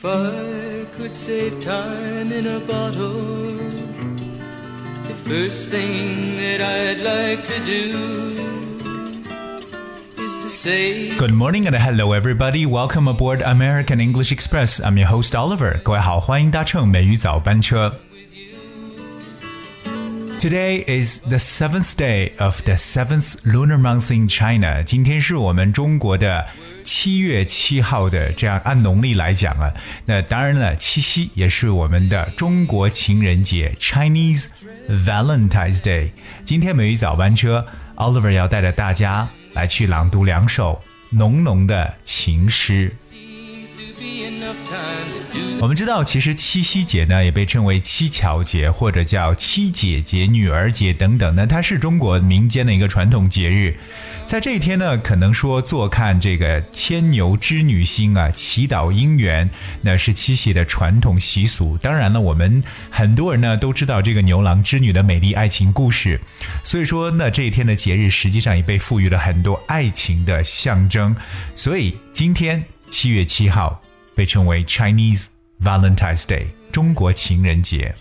If I could save time in a bottle, the first thing that I'd like to do is to say. Good morning and hello everybody. Welcome aboard American English Express. I'm your host Oliver. 各位好，欢迎搭乘美语早班车。 Today is the seventh day of the seventh lunar month in China。今天是我们中国的七月七号的，这样按农历来讲啊，那当然了，七夕也是我们的中国情人节 （Chinese Valentine's Day）。今天美语早班车，Oliver 要带着大家来去朗读两首浓浓的情诗。我们知道，其实七夕节呢也被称为七巧节，或者叫七姐节、女儿节等等呢，它是中国民间的一个传统节日。在这一天呢，可能说坐看这个牵牛织女星啊，祈祷姻缘，那是七夕的传统习俗。当然了，我们很多人呢都知道这个牛郎织女的美丽爱情故事，所以说那这一天的节日实际上也被赋予了很多爱情的象征。所以今天七月七号被称为 Chinese Valentine's Day，中国情人节。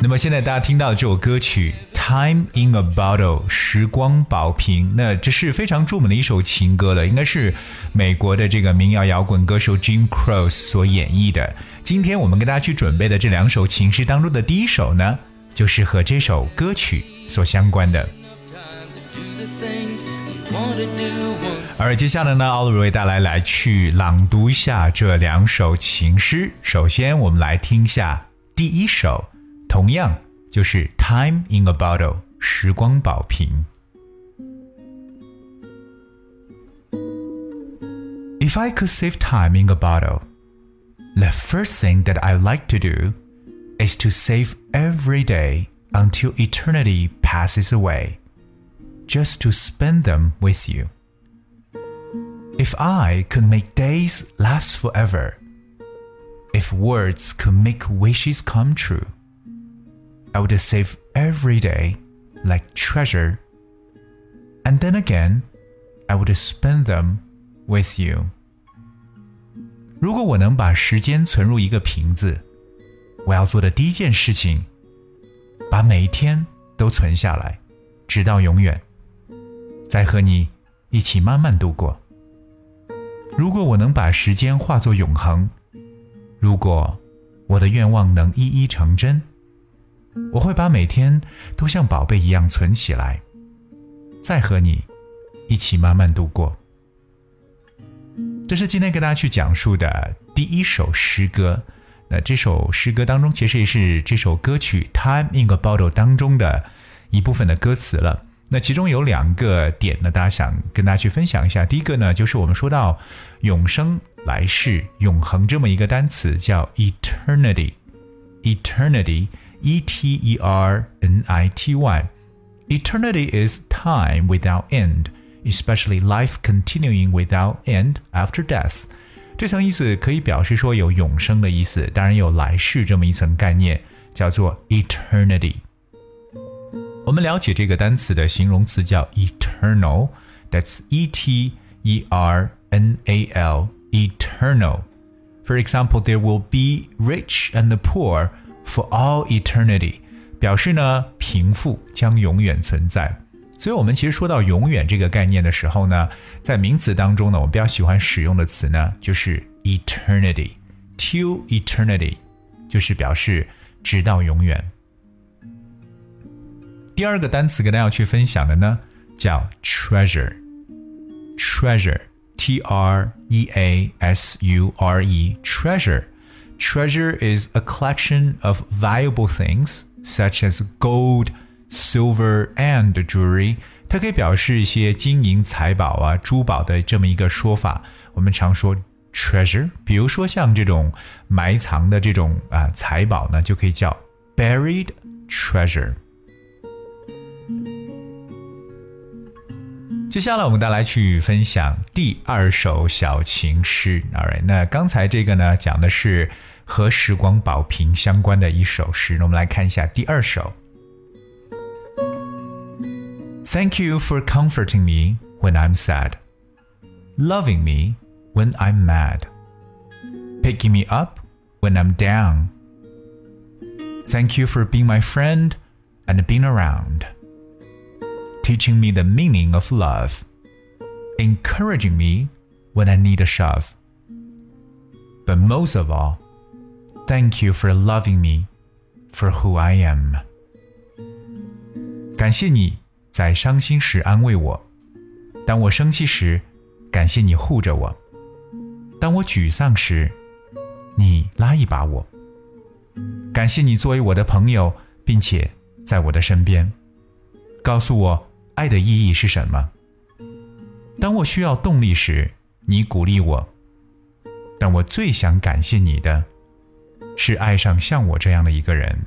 那么现在大家听到的这首歌曲《Time in a Bottle》时光宝瓶，那这是非常著名的一首情歌了，应该是美国的这个民谣摇滚歌手 Jim Croce 所演绎的。今天我们给大家去准备的这两首情诗当中的第一首呢，就是和这首歌曲所相关的。而接下来呢，奥利为大家来来去朗读一下这两首情诗。首先，我们来听一下第一首，同样就是《Time in a Bottle》时光宝瓶。If I could save time in a bottle, the first thing that I like to do is to save every day until eternity passes away, just to spend them with you. If I could make days last forever, if words could make wishes come true, I would save every day like treasure, and then again, I would spend them with you. 如果我能把时间存入一个瓶子，我要做的第一件事情，把每一天都存下来，直到永远， 再和你一起慢慢度过。如果我能把时间化作永恒，如果我的愿望能一一成真，我会把每天都像宝贝一样存起来，再和你一起慢慢度过。这是今天跟大家去讲述的第一首诗歌。那这首诗歌当中，其实也是这首歌曲《Time in a Bottle》当中的一部分的歌词了。那其中有两个点呢，大家想跟大家去分享一下。第一个呢，就是我们说到永生、来世、永恒这么一个单词，叫 eternity。eternity，e t e r n i t y。Eternity is time without end, especially life continuing without end after death. 这层意思可以表示说有永生的意思，当然有来世这么一层概念，叫做 eternity。我们了解这个单词的形容词叫 eternal，that's e t e r n a l eternal。For example, there will be rich and poor for all eternity，表示呢贫富将永远存在。所以，我们其实说到永远这个概念的时候呢，在名词当中呢，我们比较喜欢使用的词呢就是 eternity，till eternity，就是表示直到永远。 第二个单词跟大家去分享的呢，叫 treasure，treasure，t r e a s u r e，treasure。Treasure is a collection of valuable things such as gold, silver, and jewelry. 它可以表示一些金银财宝啊、珠宝的这么一个说法。我们常说 treasure，比如说像这种埋藏的这种啊财宝呢，就可以叫 buried treasure。 接下来我们再来去分享第二首小情诗。Alright，那刚才这个呢讲的是和时光宝瓶相关的一首诗。那我们来看一下第二首。Thank you for comforting me when I'm sad, loving me when I'm mad, picking me up when I'm down. Thank you for being my friend and being around, teaching me the meaning of love, encouraging me when I need a shove. But most of all, thank you for loving me for who I am. 感谢你在伤心时安慰我，当我生气时，感谢你护着我；当我沮丧时，你拉一把我。感谢你作为我的朋友，并且在我的身边，告诉我 爱的意义是什么。当我需要动力时，你鼓励我。但我最想感谢你的，是爱上像我这样的一个人。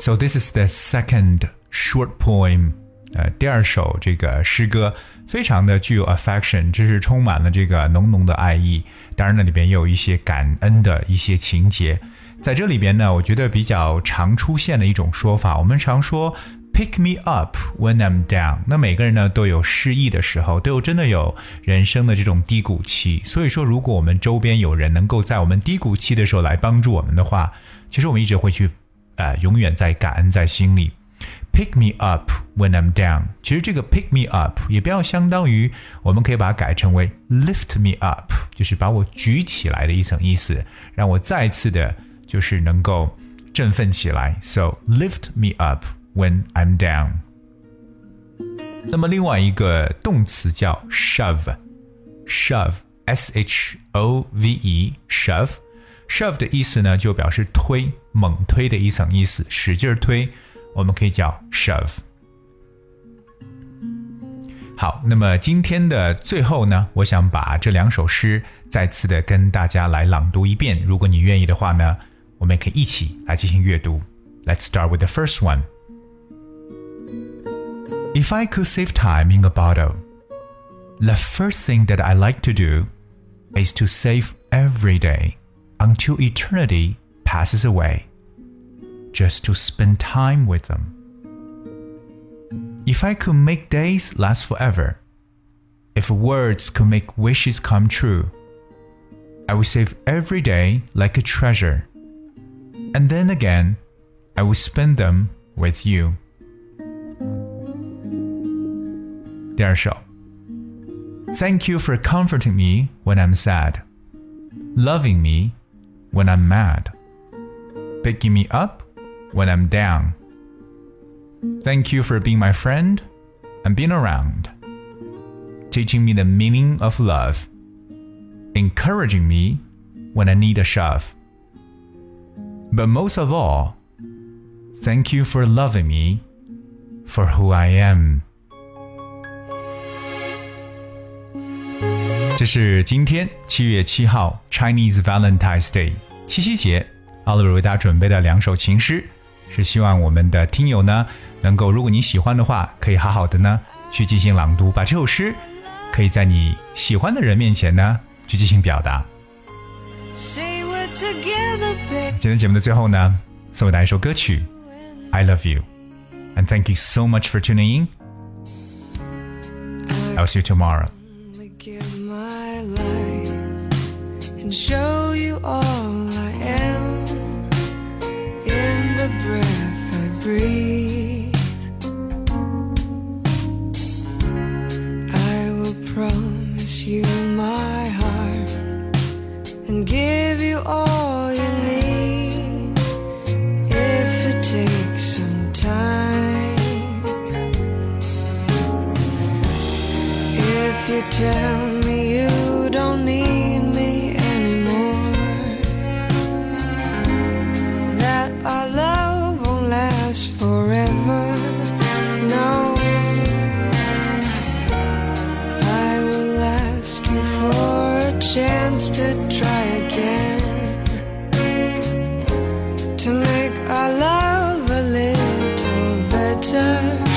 So this is the second short poem，呃，第二首这个诗歌非常的具有 affection，这是充满了这个浓浓的爱意。当然呢，里边也有一些感恩的一些情节。在这里边呢，我觉得比较常出现的一种说法，我们常说 pick me up when I'm down。那每个人呢都有失意的时候，都有真的有人生的这种低谷期。所以说，如果我们周边有人能够在我们低谷期的时候来帮助我们的话，其实我们一直会去，呃，永远在感恩在心里。Pick me up when I'm down。其实这个 pick me up 也不要相当于，我们可以把它改成为 lift me up，就是把我举起来的一层意思，让我再次的。就是能够振奋起来。So lift me up when I'm down。那么另外一个动词叫 shove，shove，s h o v e，shove，shove 的意思呢，就表示推、猛推的一层意思，使劲推，我们可以叫 shove。好，那么今天的最后呢，我想把这两首诗再次的跟大家来朗读一遍。如果你愿意的话呢。我们可以一起来进行阅读。Let's start with the first one. If I could save time in a bottle, the first thing that I like to do is to save every day until eternity passes away, just to spend time with them. If I could make days last forever, if words could make wishes come true, I would save every day like a treasure and then again, I will spend them with you. 第二首 Thank you for comforting me when I'm sad, loving me when I'm mad, picking me up when I'm down. Thank you for being my friend and being around, teaching me the meaning of love, encouraging me when I need a shove. But most of all, thank you for loving me for who I am. 这是今天七月七号 Chinese Valentine's Day 七夕节，Oliver 为大家准备的两首情诗，是希望我们的听友呢能够，如果你喜欢的话，可以好好的呢去进行朗读，把这首诗可以在你喜欢的人面前呢去进行表达。今天节目的最后呢，送给大家一首歌曲《I Love You》，and thank you so much for tuning in. I'll see you tomorrow. And show you all I am in the breath I breathe. I will promise you my heart and give you all you need if it takes some time. If you tell me you don't need our love a little better.